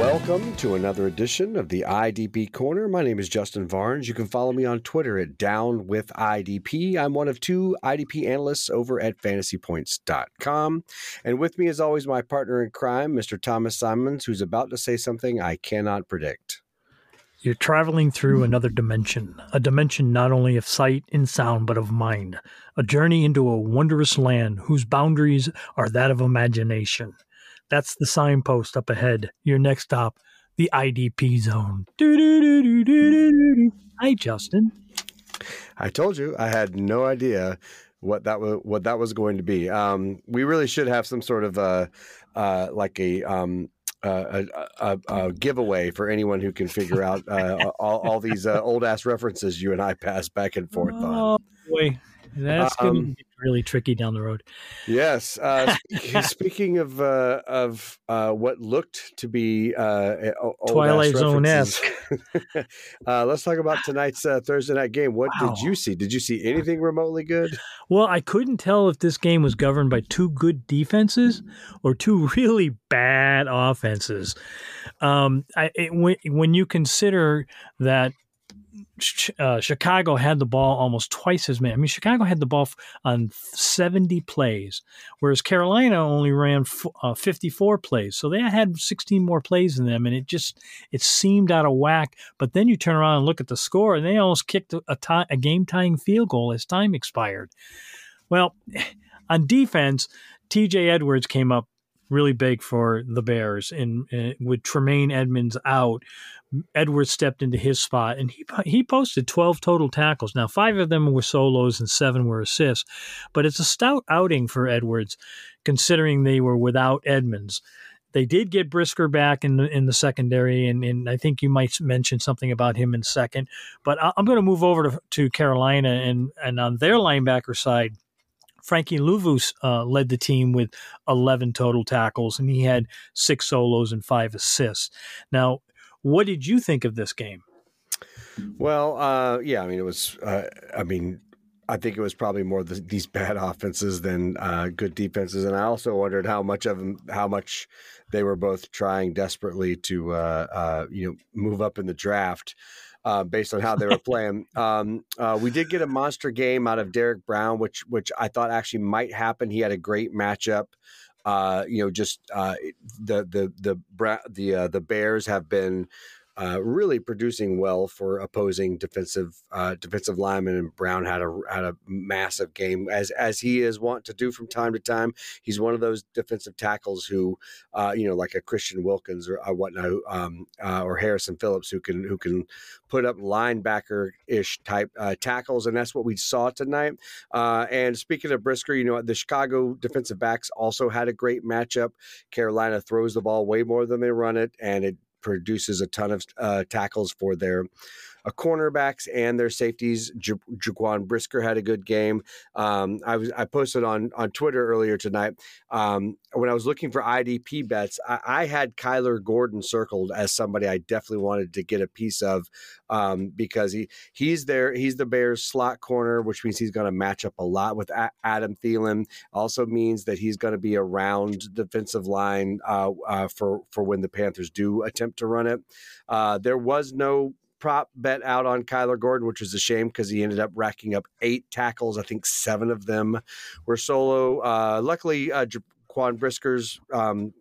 Welcome to another edition of the IDP Corner. My name is Justin Varnes. You can follow me on Twitter at Down with IDP. I'm one of two IDP analysts over at fantasypoints.com. And with me, as always, my partner in crime, Mr. Thomas Simons, who's about to say something I cannot predict. You're traveling through hmm. another dimension, a dimension not only of sight and sound, but of mind, a journey into a wondrous land whose boundaries are that of imagination. That's the signpost up ahead. Your next stop, the IDP zone. Hi, Justin. I told you I had no idea what that was what that was going to be. Um, we really should have some sort of uh, uh, like a, um, uh, a, a, a, giveaway for anyone who can figure out uh, all, all, these uh, old ass references you and I pass back and forth oh, on. Boy, that's um, going to be really tricky down the road. Yes. Uh, speaking of uh, of uh, what looked to be uh, Twilight Zone esque, uh, let's talk about tonight's uh, Thursday night game. What wow. did you see? Did you see anything remotely good? Well, I couldn't tell if this game was governed by two good defenses or two really bad offenses. Um, I, it, when, when you consider that uh, Chicago had the ball almost twice as many. I mean, Chicago had the ball on 70 plays, whereas Carolina only ran f- uh, 54 plays. So they had 16 more plays than them, and it just it seemed out of whack. But then you turn around and look at the score, and they almost kicked a, game tying field goal as time expired. Well, on defense, T.J. Edwards came up really big for the Bears, and, and with Tremaine Edmunds out, Edwards stepped into his spot and he he posted 12 total tackles. Now, five of them were solos and seven were assists, but it's a stout outing for Edwards considering they were without Edmonds. They did get Brisker back in the in the secondary, and, and I think you might mention something about him in second. But I'm going to move over to, to Carolina, and and on their linebacker side, Frankie Luvu uh, led the team with 11 total tackles, and he had six solos and five assists. Now, what did you think of this game? Well, uh, yeah, I mean, it was, uh, I mean, I think it was probably more the, these bad offenses than uh, good defenses, and I also wondered how much of them, how much they were both trying desperately to, uh, uh, you know, move up in the draft. Uh, based on how they were playing. Um, uh, we did get a monster game out of Derrick Brown, which which I thought actually might happen. He had a great matchup uh, you know, just uh, the the the the uh, the Bears have been uh, really producing well for opposing defensive uh, defensive linemen. And Brown had a had a massive game as as he is wont to do from time to time. He's one of those defensive tackles who, uh, you know, like a Christian Wilkins or uh, whatnot, um, uh, or Harrison Phillips, who can who can put up linebacker ish type tackles, and that's what we saw tonight. and speaking of Brisker, you know, the Chicago defensive backs also had a great matchup. Carolina throws the ball way more than they run it, and it produces a ton of uh, tackles for their cornerbacks and their safeties. J- Jaquan Brisker had a good game. Um, I was I posted on on Twitter earlier tonight um, when I was looking for IDP bets. I, I, had Kyler Gordon circled as somebody I definitely wanted to get a piece of um, because he he's there. He's the Bears slot corner, which means he's going to match up a lot with a- Adam Thielen. Also means that he's going to be around defensive line uh, uh, for for when the Panthers do attempt to run it. Uh, there was no prop bet out on Kyler Gordon, which was a shame because he ended up racking up eight tackles. I think seven of them were solo. Uh, luckily, uh, Jaquan Brisker's um,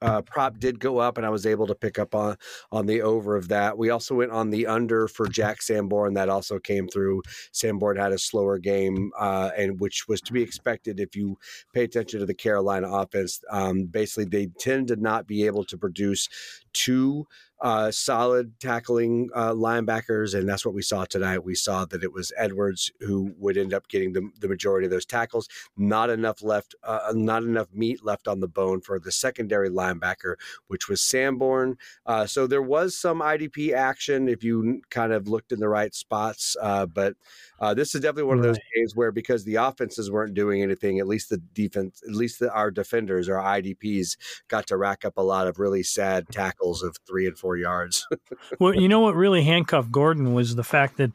uh, prop did go up, and I was able to pick up on on the over of that. We also went on the under for Jack Sanborn. That also came through. Sanborn had a slower game, uh, and which was to be expected if you pay attention to the Carolina offense. Um, basically, they tend to not be able to produce two uh, solid tackling uh, linebackers, and that's what we saw tonight. We saw that it was Edwards who would end up getting the, the majority of those tackles. Not enough left, uh, not enough meat left on the bone for the secondary linebacker, which was Sanborn. Uh, so there was some IDP action if you kind of looked in the right spots, uh, but uh, this is definitely one of those games where because the offenses weren't doing anything, at least the defense, at least the, our defenders, our IDPs, got to rack up a lot of really sad tackles of three and four yards. well, you know what really handcuffed Gordon was the fact that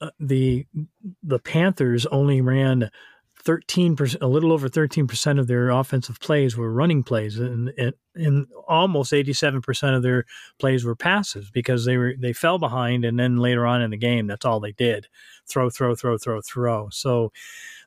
uh, the the Panthers only ran 13%, a little over 13% of their offensive plays were running plays and, and, and, almost 87% of their plays were passes because they were, they fell behind. And then later on in the game, that's all they did throw, throw, throw, throw, throw. So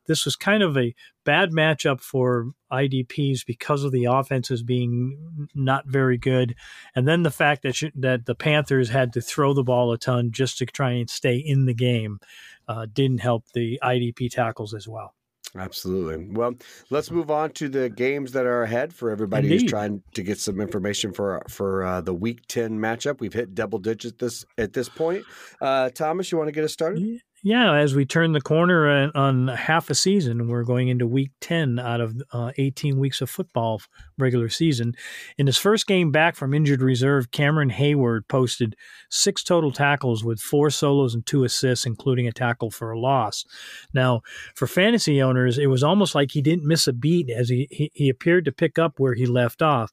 this was kind of a bad matchup for IDPs because of the offenses being not very good. And then the fact that, that the Panthers had to throw the ball a ton just to try and stay in the game uh, didn't help the IDP tackles as well. Absolutely. Well, let's move on to the games that are ahead for everybody Indeed. who's trying to get some information for for uh, the Week Ten matchup. We've hit double digits this at this point. Uh, Thomas, you want to get us started? Yeah, as we turn the corner on half a season, we're going into week 10 out of uh, 18 weeks of football regular season. In his first game back from injured reserve, Cameron Heyward posted six total tackles with four solos and two assists, including a tackle for a loss. Now, for fantasy owners, it was almost like he didn't miss a beat as he, he, he appeared to pick up where he left off.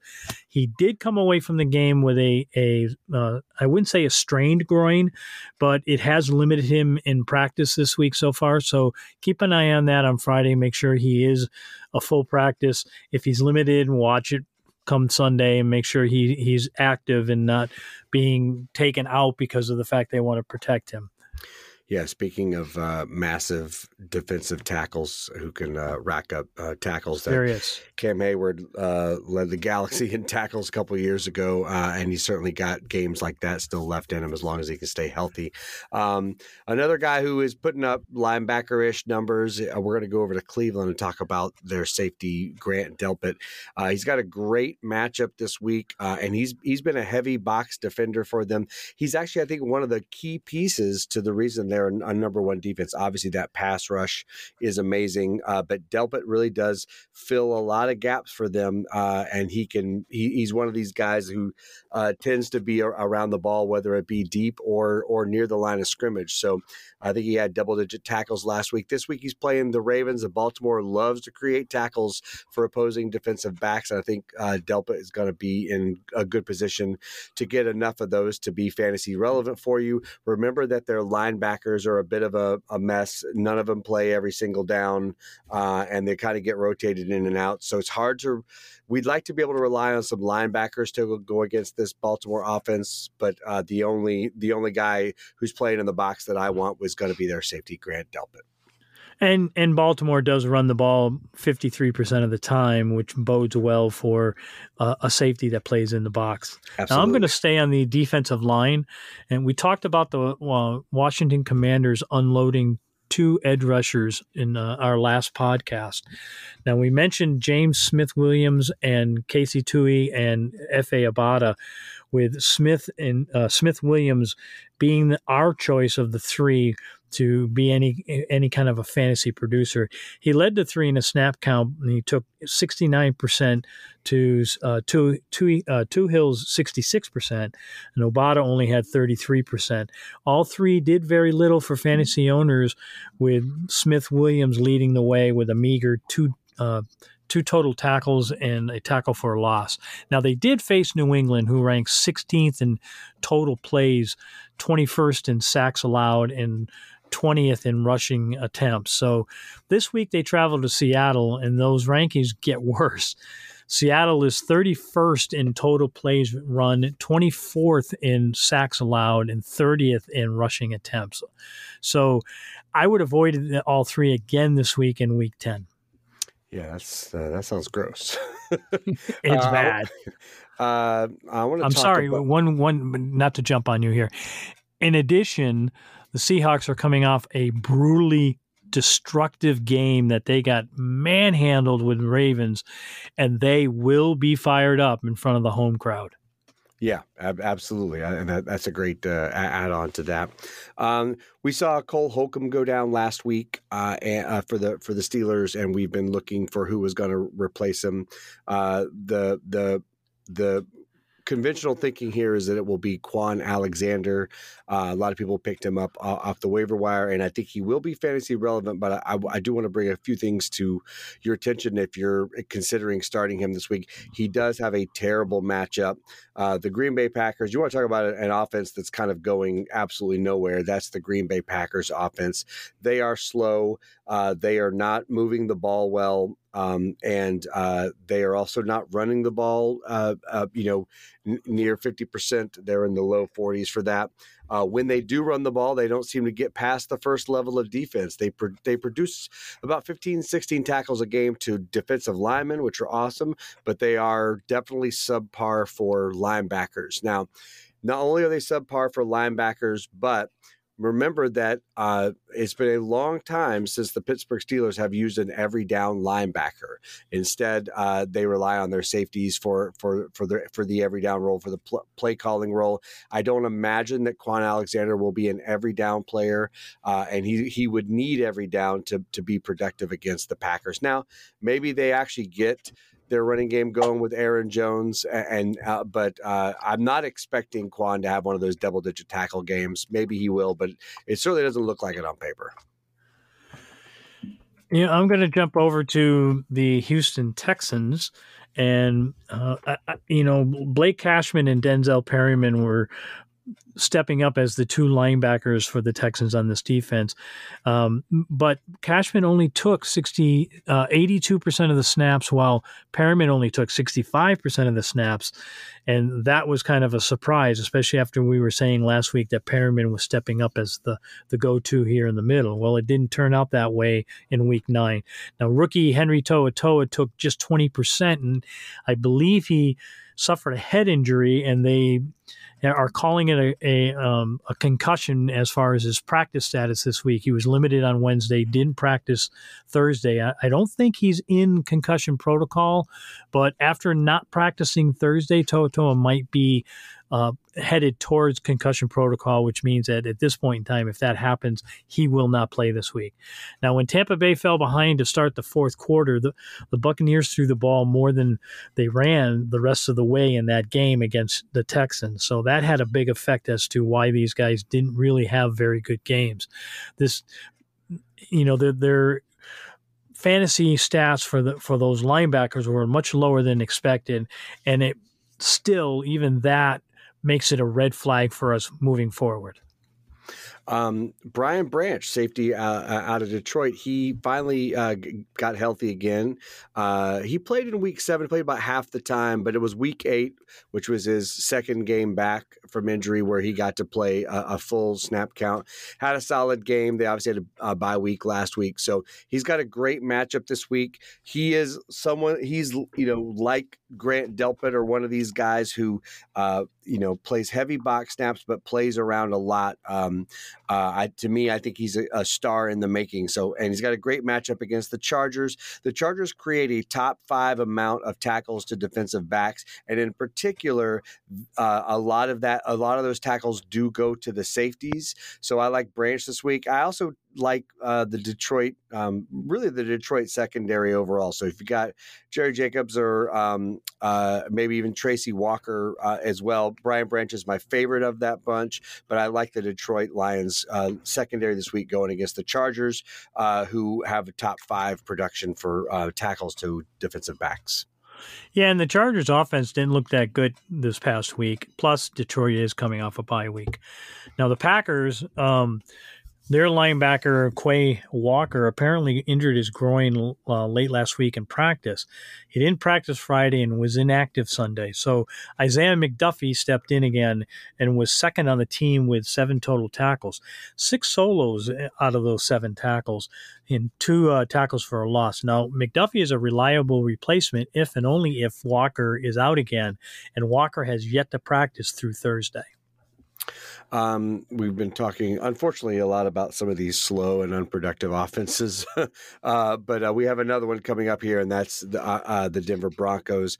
He did come away from the game with a, a uh, I wouldn't say a strained groin, but it has limited him in practice this week so far. So keep an eye on that on Friday. Make sure he is a full practice. If he's limited, watch it come Sunday and make sure he he's active and not being taken out because of the fact they want to protect him. Yeah, speaking of uh, massive defensive tackles who can uh, rack up uh, tackles, that Cam Heyward uh, led the Galaxy in tackles a couple years ago, uh, and he's certainly got games like that still left in him as long as he can stay healthy. Um, another guy who is putting up linebacker ish numbers. Uh, we're going to go over to Cleveland and talk about their safety, Grant Delpit. he's got a great matchup this week, and he's he's been a heavy box defender for them. He's actually, I think, one of the key pieces to the reason they're they're a number one defense. Obviously, that pass rush is amazing, uh, but Delpit really does fill a lot of gaps for them, uh, and he can. He, he's one of these guys who uh, tends to be around the ball, whether it be deep or or near the line of scrimmage. So I think he had double digit tackles last week. This week he's playing the Ravens. The Baltimore loves to create tackles for opposing defensive backs. And I think uh, Delpit is going to be in a good position to get enough of those to be fantasy relevant for you. Remember that their linebackers are a bit of a, a mess. None of them play every single down, uh, and they kind of get rotated in and out. So it's hard to we'd like to be able to rely on some linebackers to go against this Baltimore offense, but uh, the only the only guy who's playing in the box that I want was going to be their safety, Grant Delpit. And and Baltimore does run the ball 53% of the time, which bodes well for uh, a safety that plays in the box. Absolutely. Now I'm going to stay on the defensive line, and we talked about the uh, Washington Commanders unloading two edge rushers in uh, our last podcast. Now, we mentioned James Smith Williams and Casey Toohill and Efe Obada, with Smith and uh, Smith Williams being our choice of the three to be any any kind of a fantasy producer. He led the three in a snap count, and he took 69% to uh, two, two, uh, Toohill's 66%, and Obada only had 33%. All three did very little for fantasy owners, with Smith Williams leading the way with a meager two. Uh, two total tackles and a tackle for a loss. Now, they did face New England, who ranks 16th in total plays, 21st in sacks allowed, and 20th in rushing attempts. So this week they travel to Seattle, and those rankings get worse. Seattle is 31st in total plays run, 24th in sacks allowed, and 30th in rushing attempts. So I would avoid all three again this week in week 10. Yeah, that's uh, that sounds gross. it's uh, bad. Uh, I want to. I'm sorry. About- one one. Not to jump on you here. In addition, the Seahawks are coming off a brutally destructive game that they got manhandled with Ravens, and they will be fired up in front of the home crowd. Yeah, ab- absolutely, and that, that's a great uh, add on to that. Um, we saw Cole Holcomb go down last week uh, and, uh, for the for the Steelers, and we've been looking for who was going to replace him. Uh, the the the conventional thinking here is that it will be Kwon Alexander. Uh, a lot of people picked him up off the waiver wire, and I think he will be fantasy relevant. But I, I, do want to bring a few things to your attention if you're considering starting him this week. He does have a terrible matchup. Uh, the Green Bay Packers. You want to talk about an offense that's kind of going absolutely nowhere? That's the Green Bay Packers offense. They are slow. Uh, they are not moving the ball well. Um, and uh, they are also not running the ball, uh, uh, you know, n- near 50%. They're in the low 40s for that. Uh, when they do run the ball, they don't seem to get past the first level of defense. They they produce about 15, 16 tackles a game to defensive linemen, which are awesome, but they are definitely subpar for linebackers. Now, not only are they subpar for linebackers, but remember that uh, it's been a long time since the Pittsburgh Steelers have used an every down linebacker. Instead, uh, they rely on their safeties for for for the for the every down role for the pl- play calling role. I don't imagine that Kwon Alexander will be an every down player, uh, and he he would need every down to to be productive against the Packers. Now, maybe they actually get their running game going with Aaron Jones, and uh, but uh, I'm not expecting Kwon to have one of those double digit tackle games. Maybe he will, but it certainly doesn't look like it on paper. Yeah, I'm going to jump over to the Houston Texans, and uh, I, you know Blake Cashman and Denzel Perryman were stepping up as the two linebackers for the Texans on this defense. Um, but Cashman only took 60, uh, 82% of the snaps, while Perryman only took 65% of the snaps. And that was kind of a surprise, especially after we were saying last week that Perryman was stepping up as the, the go to here in the middle. Well, it didn't turn out that way in week nine. Now, rookie Henry To'oTo'o took just 20%, and I believe he suffered a head injury, and they are calling it a, a, um, a, concussion as far as his practice status this week. He was limited on Wednesday, didn't practice Thursday. I, I don't think he's in concussion protocol, but after not practicing Thursday, To'oTo'o might be uh, headed towards concussion protocol, which means that at this point in time, if that happens, he will not play this week. Now, when Tampa Bay fell behind to start the fourth quarter, the, the Buccaneers threw the ball more than they ran the rest of the way in that game against the Texans. So that had a big effect as to why these guys didn't really have very good games. This, you know, their, their fantasy stats for the for those linebackers were much lower than expected, and it still even that makes it a red flag for us moving forward. Um, Brian Branch, safety uh, uh out of Detroit, he finally uh, got healthy again. Uh, he played in week seven, played about half the time, but it was week eight, which was his second game back from injury, where he got to play a, a full snap count. Had a solid game. They obviously had a, a bye week last week, so he's got a great matchup this week. He is someone. He's you know like Grant Delpit or one of these guys who uh, you know plays heavy box snaps, but plays around a lot. Um, uh, I, to me, I think he's a, a, star in the making. So, and he's got a great matchup against the Chargers. The Chargers create a top five amount of tackles to defensive backs, and in particular, uh, a lot of that, a lot of those tackles do go to the safeties. So, I like Branch this week. I also like uh, the Detroit, um, really the Detroit secondary overall. So if you got Jerry Jacobs or um, uh, maybe even Tracy Walker uh, as well, Brian Branch is my favorite of that bunch. But I like the Detroit Lions uh, secondary this week going against the Chargers, uh, who have a top five production for uh, tackles to defensive backs. Yeah, and the Chargers offense didn't look that good this past week. Plus, Detroit is coming off a bye week. Now, the Packers, um, their linebacker, Quay Walker, apparently injured his groin uh, late last week in practice. He didn't practice Friday and was inactive Sunday. So Isaiah McDuffie stepped in again and was second on the team with seven total tackles, six solos eh, out of those seven tackles, and two uh, tackles for a loss. Now, McDuffie is a reliable replacement if and only if Walker is out again, and Walker has yet to practice through Thursday. Um, we've been talking, unfortunately, a lot about some of these slow and unproductive offenses, uh, but uh, we have another one coming up here, and that's the, uh, uh the Denver Broncos.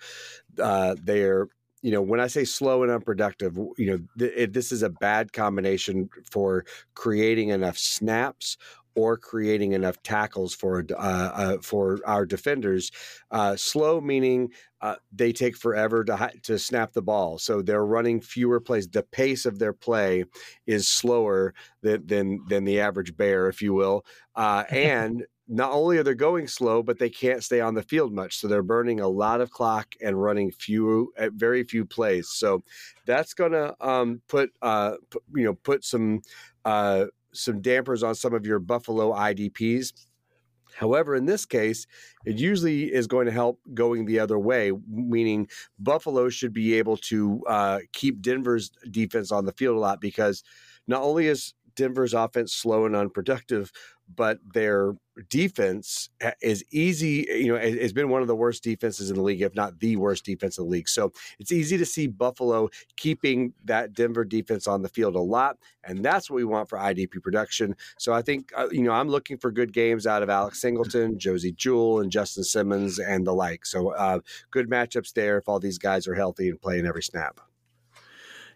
Uh, they're you know, when I say slow and unproductive, you know, th- this is a bad combination for creating enough snaps or creating enough tackles for uh, uh, for our defenders. Uh, slow meaning uh, they take forever to to snap the ball, so they're running fewer plays. The pace of their play is slower than than, than the average bear, if you will, uh, and not only are they going slow, but they can't stay on the field much. So they're burning a lot of clock and running few, uh, very few plays. So that's going to um, put, uh, put, you know, put some uh, some dampers on some of your Buffalo IDPs. However, in this case, it usually is going to help going the other way, meaning Buffalo should be able to uh, keep Denver's defense on the field a lot because not only is Denver's offense slow and unproductive, but their defense is easy. You know, it's been one of the worst defenses in the league, if not the worst defense in the league. So it's easy to see Buffalo keeping that Denver defense on the field a lot, and that's what we want for IDP production. So I think uh, you know I'm looking for good games out of Alex Singleton, Josey Jewell, and Justin Simmons and the like. So uh, good matchups there if all these guys are healthy and playing every snap.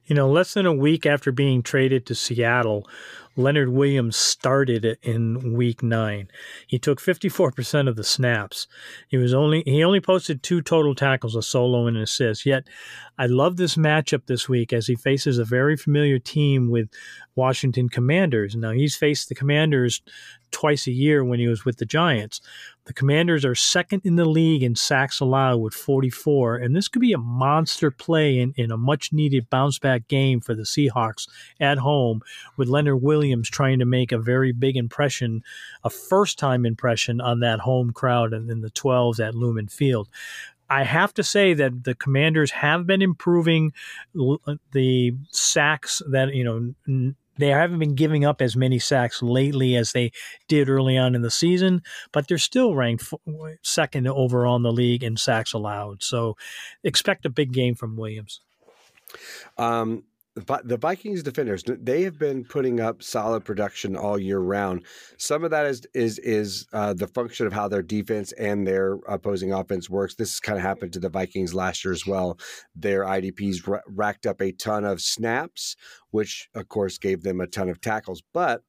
You know, less than a week after being traded to Seattle, Leonard Williams started in week nine. He took 54% of the snaps. He was only he only posted two total tackles, a solo and an assist. Yet I love this matchup this week as he faces a very familiar team with Washington Commanders. Now he's faced the Commanders twice a year when he was with the Giants. The Commanders are second in the league in sacks allowed with 44, and this could be a monster play in, in a much needed bounce back game for the Seahawks at home with Leonard Williams trying to make a very big impression, a first time impression on that home crowd and in the 12s at Lumen Field. I have to say that the Commanders have been improving the sacks that you know they haven't been giving up as many sacks lately as they did early on in the season, but they're still ranked second overall in the league in sacks allowed. So expect a big game from Williams. Um, the Vikings defenders they have been putting up solid production all year round. Some of that is is is uh, the function of how their defense and their opposing offense works. This kind of happened to the Vikings last year as well. Their IDPs r- racked up a ton of snaps, which of course gave them a ton of tackles, but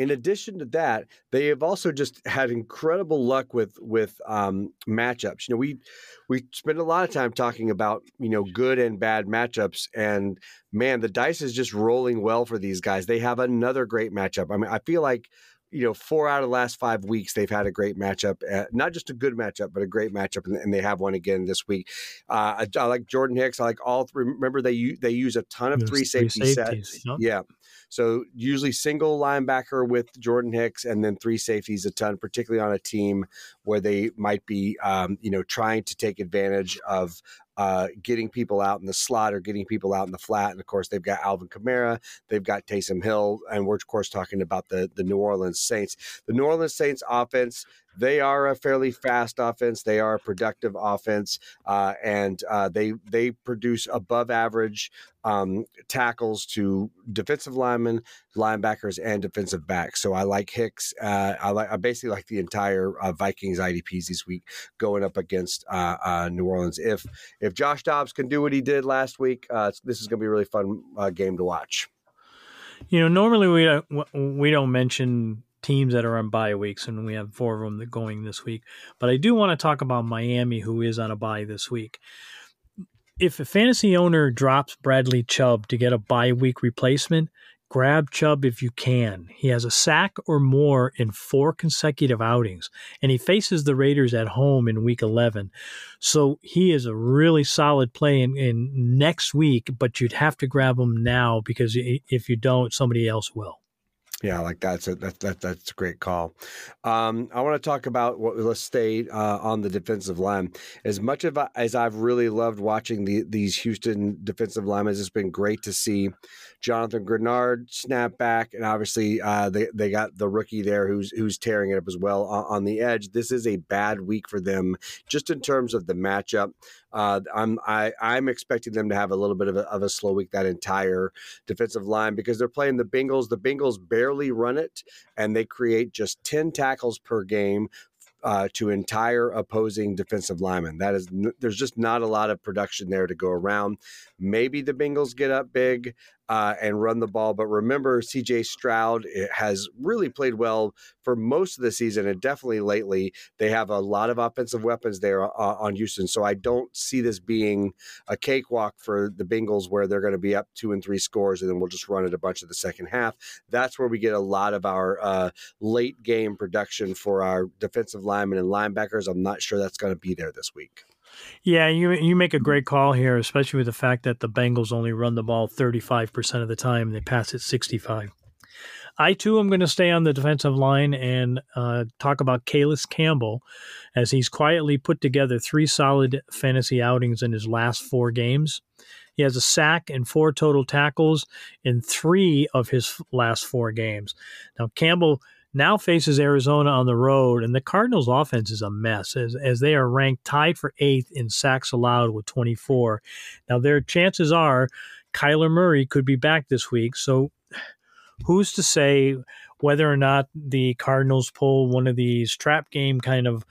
in addition to that, they have also just had incredible luck with with um, matchups. You know, we we spend a lot of time talking about you know good and bad matchups, and man, the dice is just rolling well for these guys. They have another great matchup. I mean, I feel like you know, four out of the last five weeks, they've had a great matchup. Uh, not just a good matchup, but a great matchup, and, and they have one again this week. Uh, I, I, like Jordan Hicks. I like all three. Remember, they they use a ton of three safety three sets. Yeah. So usually single linebacker with Jordan Hicks, and then three safeties a ton, particularly on a team where they might be, um, you know, trying to take advantage of uh, getting people out in the slot or getting people out in the flat. And of course, they've got Alvin Kamara, they've got Taysom Hill, and we're of course talking about the the New Orleans Saints. The New Orleans Saints offense they are a fairly fast offense. They are a productive offense, uh, and uh, they they produce above average um, tackles to defensive linemen, linebackers, and defensive backs. So I like Hicks. Uh, I like I basically like the entire uh, Vikings IDPs this week going up against uh, uh, New Orleans. If if Josh Dobbs can do what he did last week, this is going to be a really fun game to watch. You know, normally we don't we don't mention teams that are on bye weeks, and we have four of them that going this week. But I do want to talk about Miami, who is on a bye this week. If a fantasy owner drops Bradley Chubb to get a bye week replacement, grab Chubb if you can. He has a sack or more in four consecutive outings, and he faces the Raiders at home in week 11. So he is a really solid play in, in next week, but you'd have to grab him now because if you don't, somebody else will. Yeah, like that's a that, that that's a great call. Um, I want to talk about what let's stay uh, on the defensive line. As much of as I've really loved watching the, these Houston defensive linemen, it's been great to see Jonathan Greenard snap back, and obviously uh, they they got the rookie there who's who's tearing it up as well on, on the edge. This is a bad week for them, just in terms of the matchup. Uh, I'm I, I'm expecting them to have a little bit of a, of a slow week that entire defensive line because they're playing the Bengals. The Bengals barely run it, and they create just ten tackles per game uh, to entire opposing defensive linemen. That is, there's just not a lot of production there to go around. Maybe the Bengals get up big uh, and run the ball. But remember, CJ Stroud eh, has really played well for most of the season and definitely lately. They have a lot of offensive weapons there uh, on Houston. So I don't see this being a cakewalk for the Bengals where they're going to be up two and three scores and then we'll just run it a bunch of the second half. That's where we get a lot of our uh, late game production for our defensive linemen and linebackers. I'm not sure that's going to be there this week. Yeah, you you make a great call here, especially with the fact that the Bengals only run the ball 35% of the time and they pass it 65. I too am going to stay on the defensive line and uh, talk about Calais Campbell as he's quietly put together three solid fantasy outings in his last four games. He has a sack and four total tackles in three of his last four games. Now, Campbell now faces Arizona on the road, and the Cardinals' offense is a mess as, as they are ranked tied for eighth in sacks allowed with 24. Now, their chances are Kyler Murray could be back this week, so who's to say whether or not the Cardinals pull one of these trap game kind of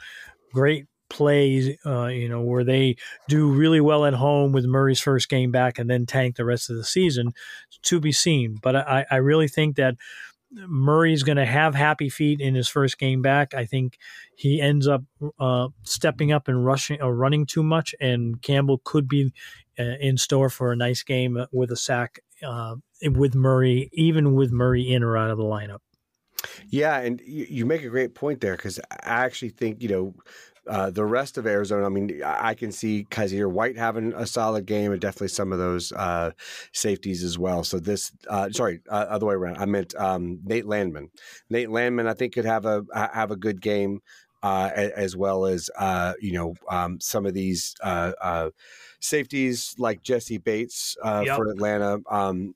great plays, uh, you know, where they do really well at home with Murray's first game back and then tank the rest of the season to be seen. But I, I really think that Murray's going to have happy feet in his first game back. I think he ends up uh, stepping up and rushing or running too much, and Campbell could be uh, in store for a nice game with a sack uh, with Murray, even with Murray in or out of the lineup. Yeah, and you, you make a great point there because I actually think you know uh, the rest of Arizona, I mean, I can see Kyzir White having a solid game and definitely some of those uh, safeties as well. So this, uh, sorry, uh, other way around. I meant um, Nate Landman. Nate Landman, I think could have a have a good game uh, as well as you know um, some of these safeties like Jessie Bates yep. for Atlanta. Um,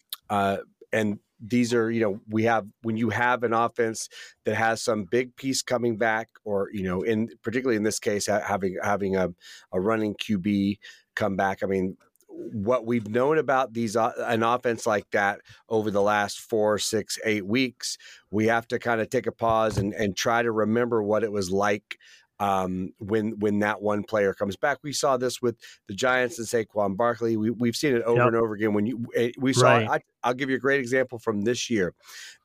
and these are you know we have when you have an offense that has some big piece coming back or you know in particularly in this case having having a, a running qb come back i mean what we've known about these uh, an offense like that over the last four six eight weeks we have to kind of take a pause and, and try to remember what it was like um, when when that one player comes back. We saw this with the Giants and Saquon Barkley. We, we've seen it over yep. and over again. When you eh, we saw, right. I, will give you a great example from this year.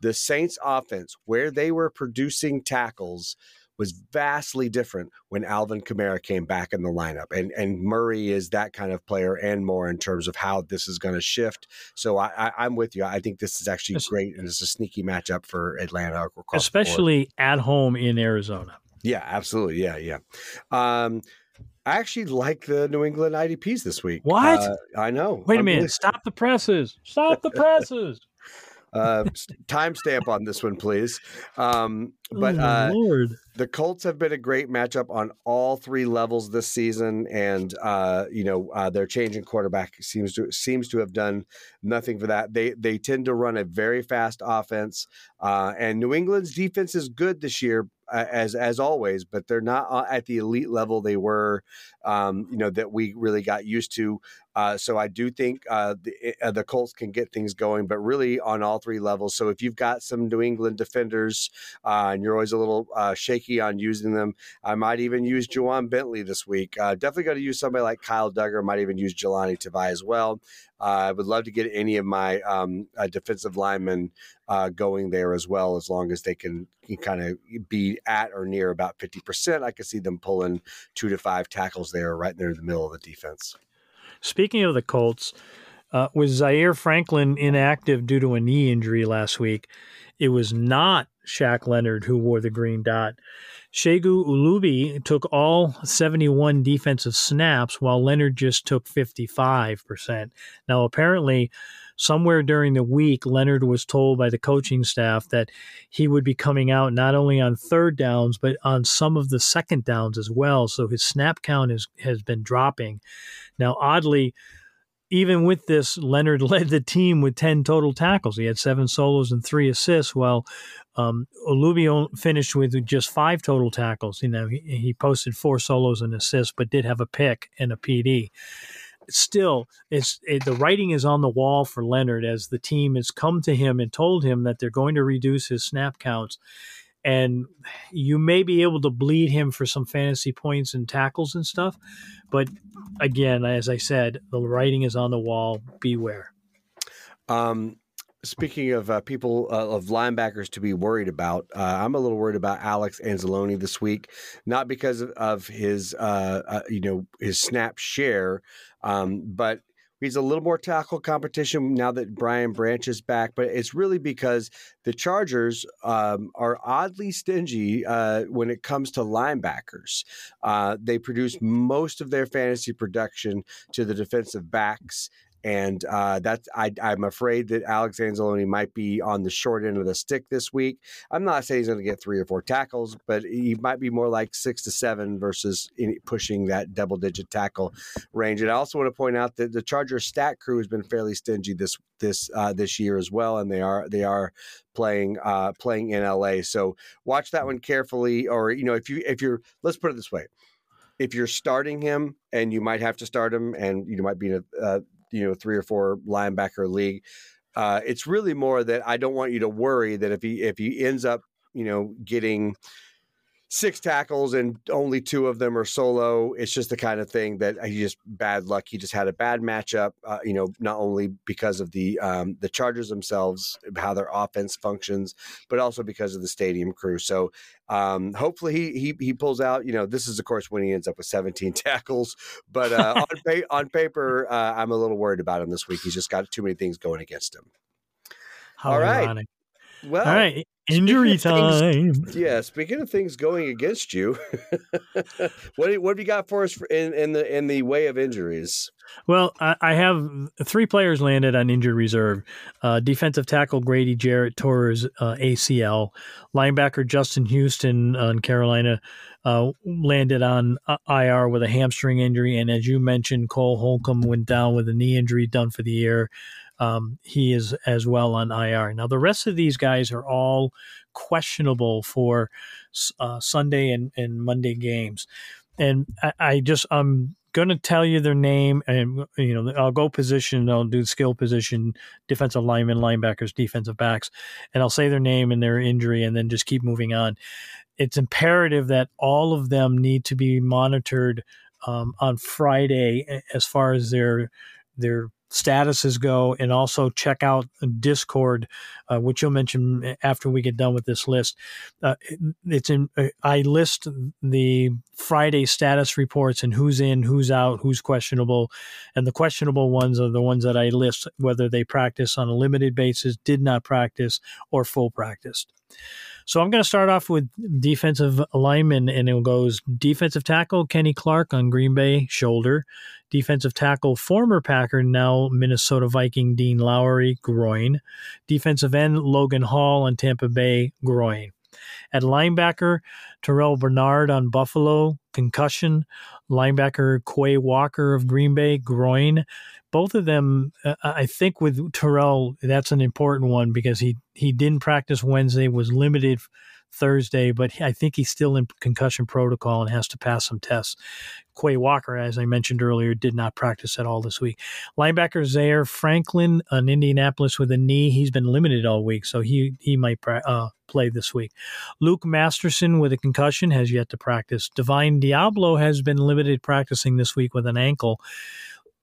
The Saints offense, where they were producing tackles, was vastly different when Alvin Kamara came back in the lineup. And and Murray is that kind of player and more in terms of how this is going to shift. So I, I, am with you. I think this is actually great and it's a sneaky matchup for Atlanta, especially at home in Arizona. Yeah, absolutely. Yeah, yeah. Um, I actually like the New England IDPs this week. What? Uh, I know. Wait a I'm minute. Really... Stop the presses. Stop the presses. uh, timestamp on this one, please. Um, but oh, uh, Lord. the Colts have been a great matchup on all three levels this season, and uh, you know uh, their changing quarterback seems to seems to have done nothing for that. They they tend to run a very fast offense, uh, and New England's defense is good this year, as as always, but they're not uh, at the elite level they were, um, you know, that we really got used to. Uh, so I do think uh, the, eh, uh, the Colts can get things going, but really on all three levels. So if you've got some New England defenders uh, and you're always a little uh, shaky on using them, I might even use Ja'Whaun Bentley this week. definitely got to use somebody like Kyle Dugger. Might even use Jahlani Tavai as well. I would love to get any of my um, defensive linemen uh, going there as well, as long as they can, can kind of be at or near about 50%. I could see them pulling two to five tackles there right there in the middle of the defense. Speaking of the Colts, uh, was Zaire Franklin inactive due to a knee injury last week? It was not Shaq Leonard who wore the green dot. Segun Olubi took all 71 defensive snaps while Leonard just took 55%. Now, apparently, somewhere during the week, Leonard was told by the coaching staff that he would be coming out not only on third downs, but on some of the second downs as well. So his snap count is, has been dropping. Now, oddly, even with this, Leonard led the team with 10 total tackles. He had seven solos and three assists, while um, Olubio finished with just five total tackles. You know, he, he posted four solos and assists, but did have a pick and a PD still, it's it, the writing is on the wall for Leonard as the team has come to him and told him that they're going to reduce his snap counts. And you may be able to bleed him for some fantasy points and tackles and stuff. But again, as I said, the writing is on the wall. Beware. Um, speaking of uh, people uh, of linebackers to be worried about, uh, I'm a little worried about Alex Anzalone this week, not because of, of his uh, uh, you know his snap share, um, but he's a little more tackle competition now that Brian Branch is back, but it's really because the Chargers um, are oddly stingy uh, when it comes to linebackers. Uh, they produce most of their fantasy production to the defensive backs, and uh, that's I, am afraid that Alex Anzalone might be on the short end of the stick this week. I'm not saying he's going to get three or four tackles, but he might be more like six to seven versus pushing that double digit tackle range. And I also want to point out that the Chargers stat crew has been fairly stingy this this uh, this year as well, and they are they are playing uh, playing in LA. So watch that one carefully, or you know if you if you're let's put it this way if you're starting him and you might have to start him and you might be in a uh, you know three or four linebacker league. Uh, it's really more that I don't want you to worry that if he if he ends up you know getting six tackles and only two of them are solo. It's just the kind of thing that he just bad luck. He just had a bad matchup. Uh, you know, not only because of the um, the Chargers themselves, how their offense functions, but also because of the stadium crew. So um, hopefully he, he he pulls out. You know, this is of course when he ends up with 17 tackles. But uh, on pa- on paper, uh, I'm a little worried about him this week. He's just got too many things going against him. How All ironic. right. Well, all right. Injury time. Things, yeah. Speaking of things going against you, what what have you got for us in, in the in the way of injuries? Well, I, I have three players landed on injured reserve. Uh, defensive tackle Grady Jarrett tore his uh, ACL. Linebacker Justin Houston on Carolina uh, landed on uh, IR with a hamstring injury, and as you mentioned, Cole Holcomb went down with a knee injury, done for the year um, he is as well on IR. Now, the rest of these guys are all questionable for uh, Sunday and, and Monday games. And I, I just, I'm going to tell you their name and, you know, I'll go position, I'll do skill position, defensive linemen, linebackers, defensive backs, and I'll say their name and their injury and then just keep moving on. It's imperative that all of them need to be monitored um, on Friday as far as their their statuses go and also check out discord uh, which you'll mention after we get done with this list. Uh, it's in uh, i list the friday status reports and who's in who's out who's questionable. And the questionable ones are the ones that i list whether they practice on a limited basis did not practice or full practice so I'm going to start off with defensive lineman, and it goes defensive tackle Kenny Clark on Green Bay shoulder, defensive tackle former Packer now Minnesota Viking Dean Lowry groin, defensive end Logan Hall on Tampa Bay groin. At linebacker, Terrel Bernard on Buffalo, concussion. Linebacker Quay Walker of Green Bay, groin both of them, uh, I think with Terrell, that's an important one because he he didn't practice Wednesday, was limited Thursday, but I think he's still in concussion protocol and has to pass some tests. Quay Walker, as I mentioned earlier, did not practice at all this week. Linebacker Zaire Franklin on Indianapolis with a knee. He's been limited all week, so he he might uh, play this week. Luke Masterson with a concussion has yet to practice. Divine Deablo has been limited practicing this week with an ankle.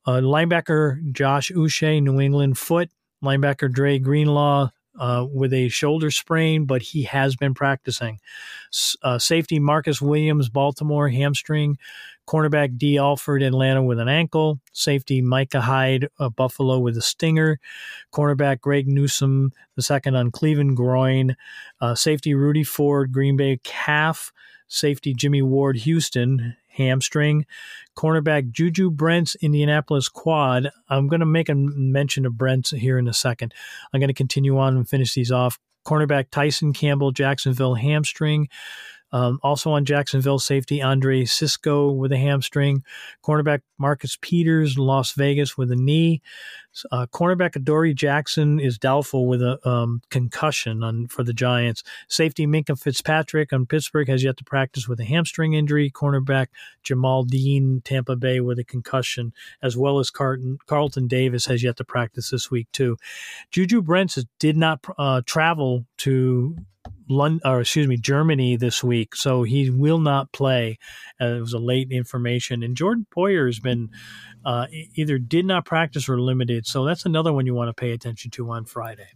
Uh, linebacker Josh Uche, New England foot. Linebacker Dre Greenlaw uh, with a shoulder sprain, but he has been practicing. Uh, safety Marcus Williams, Baltimore, hamstring. Cornerback Dee Alford, Atlanta, with an ankle. Safety Micah Hyde, uh, Buffalo, with a stinger. Cornerback Greg Newsome, the second on Cleveland, groin. Uh, safety Rudy Ford, Green Bay, calf. Safety Jimmy Ward, Houston, hamstring. Cornerback Juju Brents, Indianapolis quad. I'm going to make a mention of Brents here in a second. I'm going to continue on and finish these off. Cornerback Tyson Campbell, Jacksonville hamstring. Um, also on Jacksonville, safety Andre Cisco with a hamstring. Cornerback Marcus Peters, Las Vegas with a knee. Uh, cornerback Adoree Jackson is doubtful with a um, concussion on, for the Giants. Safety Minkah Fitzpatrick on Pittsburgh has yet to practice with a hamstring injury. Cornerback Jamel Dean, Tampa Bay with a concussion, as well as Carlton, Carlton Davis has yet to practice this week too. Juju Brents did not uh, travel to London, or excuse me, Germany this week, so he will not play. Uh, it was a late information, and Jordan Poyer has been uh, either did not practice or limited. So that's another one you want to pay attention to on Friday.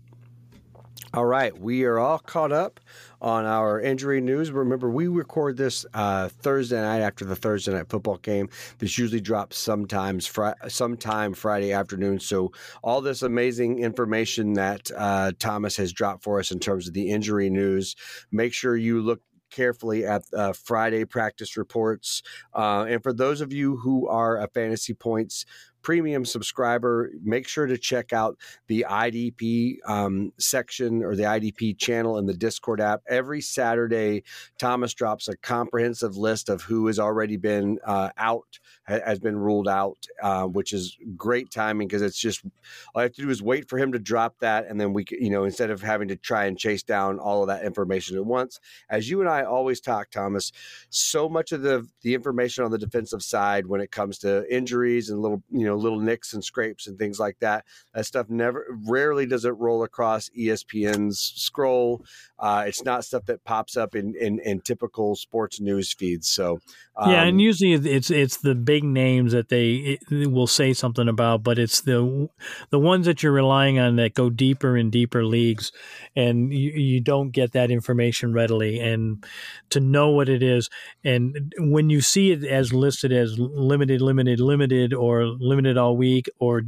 All right, we are all caught up on our injury news. Remember, we record this uh, Thursday night after the Thursday night football game. This usually drops sometimes fr- sometime Friday afternoon. So all this amazing information that uh, Thomas has dropped for us in terms of the injury news, make sure you look carefully at uh, Friday practice reports. Uh, and for those of you who are a Fantasy Points premium subscriber, make sure to check out the IDP um, section or the IDP channel in the Discord app. Every Saturday, Thomas drops a comprehensive list of who has already been uh, out, has been ruled out, uh, which is great timing because it's just all I have to do is wait for him to drop that, and then we, you know, instead of having to try and chase down all of that information at once. As you and I always talk, Thomas, so much of the the information on the defensive side when it comes to injuries and little, you know know little nicks and scrapes and things like that. That stuff never rarely does it roll across ESPN's scroll. Uh, it's not stuff that pops up in, in, in typical sports news feeds. So um, yeah, and usually it's it's the big names that they will say something about, but it's the the ones that you're relying on that go deeper and deeper leagues, and you, you don't get that information readily. And to know what it is, and when you see it as listed as limited, limited, limited, or limited all week, or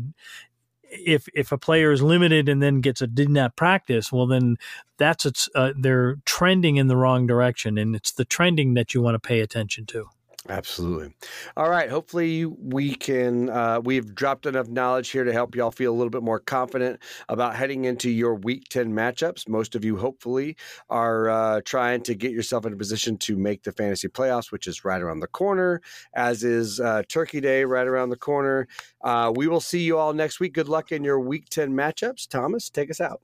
if if a player is limited and then gets a did not practice, well then that's it's uh, they're trending in the wrong direction, and it's the trending that you want to pay attention to. Absolutely. All right. Hopefully, we can. Uh, we've dropped enough knowledge here to help y'all feel a little bit more confident about heading into your Week Ten matchups. Most of you, hopefully, are uh, trying to get yourself in a position to make the fantasy playoffs, which is right around the corner. As is uh, Turkey Day, right around the corner. Uh, we will see you all next week. Good luck in your Week Ten matchups. Thomas, take us out.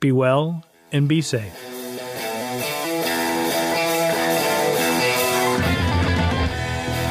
Be well and be safe.